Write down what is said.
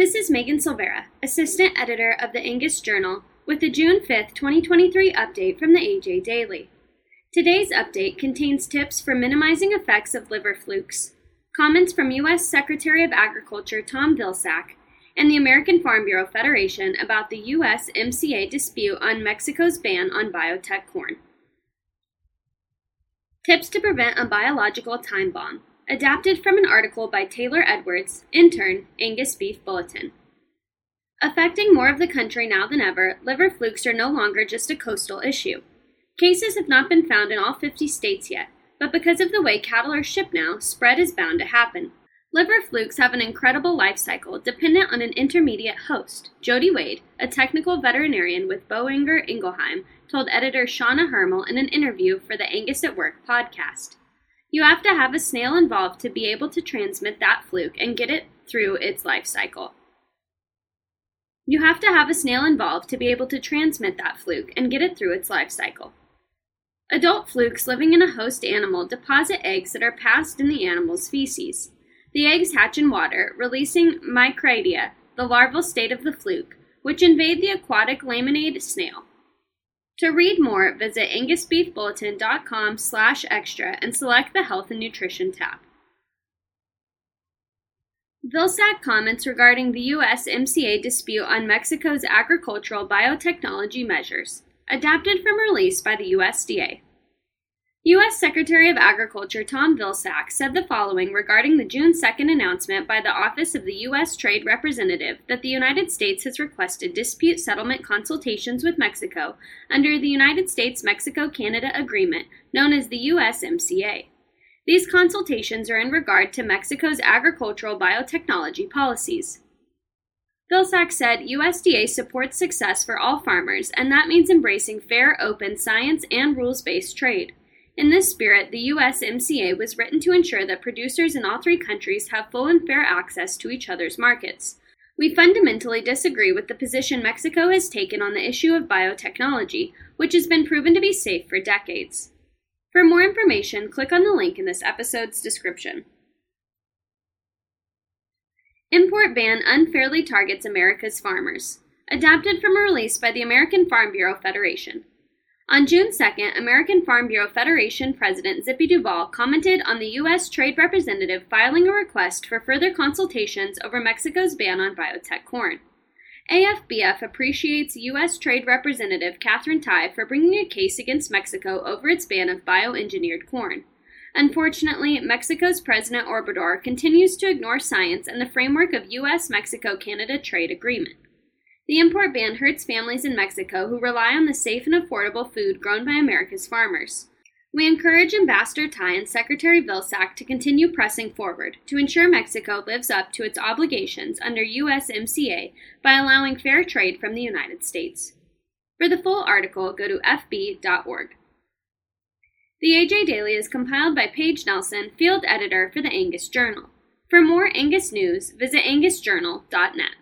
This is Megan Silveira, Assistant Editor of the Angus Journal, with the June 5, 2023 update from the AJ Daily. Today's update contains tips for minimizing effects of liver flukes, comments from U.S. Secretary of Agriculture Tom Vilsack, and the American Farm Bureau Federation about the U.S. MCA dispute on Mexico's ban on biotech corn. Tips to prevent a biological time bomb, adapted from an article by Taylor Edwards, intern, Angus Beef Bulletin. Affecting more of the country now than ever, liver flukes are no longer just a coastal issue. Cases have not been found in all 50 states yet, but because of the way cattle are shipped now, spread is bound to happen. Liver flukes have an incredible life cycle dependent on an intermediate host. Jody Wade, a technical veterinarian with Boehringer Ingelheim, told editor Shauna Hermel in an interview for the Angus at Work podcast. You have to have a snail involved to be able to transmit that fluke and get it through its life cycle. You have to have a snail involved to be able to transmit that fluke and get it through its life cycle. Adult flukes living in a host animal deposit eggs that are passed in the animal's feces. The eggs hatch in water, releasing miracidia, the larval state of the fluke, which invade the aquatic lymnaeid snail. To read more, visit angusbeefbulletin.com slash extra and select the Health and Nutrition tab. Vilsack comments regarding the U.S. MCA dispute on Mexico's agricultural biotechnology measures, adapted from release by the USDA. U.S. Secretary of Agriculture Tom Vilsack said the following regarding the June 2nd announcement by the Office of the U.S. Trade Representative that the United States has requested dispute settlement consultations with Mexico under the United States Mexico Canada Agreement, known as the USMCA. These consultations are in regard to Mexico's agricultural biotechnology policies. Vilsack said USDA supports success for all farmers, and that means embracing fair, open, science, and rules based trade. In this spirit, the USMCA was written to ensure that producers in all three countries have full and fair access to each other's markets. We fundamentally disagree with the position Mexico has taken on the issue of biotechnology, which has been proven to be safe for decades. For more information, click on the link in this episode's description. Import ban unfairly targets America's farmers. Adapted from a release by the American Farm Bureau Federation. On June 2nd, American Farm Bureau Federation President Zippy Duvall commented on the U.S. Trade Representative filing a request for further consultations over Mexico's ban on biotech corn. AFBF appreciates U.S. Trade Representative Katherine Tai for bringing a case against Mexico over its ban of bioengineered corn. Unfortunately, Mexico's President Obrador continues to ignore science and the framework of U.S. Mexico Canada trade agreement. The import ban hurts families in Mexico who rely on the safe and affordable food grown by America's farmers. We encourage Ambassador Tai and Secretary Vilsack to continue pressing forward to ensure Mexico lives up to its obligations under USMCA by allowing fair trade from the United States. For the full article, go to fb.org. The AJ Daily is compiled by Paige Nelson, field editor for the Angus Journal. For more Angus news, visit angusjournal.net.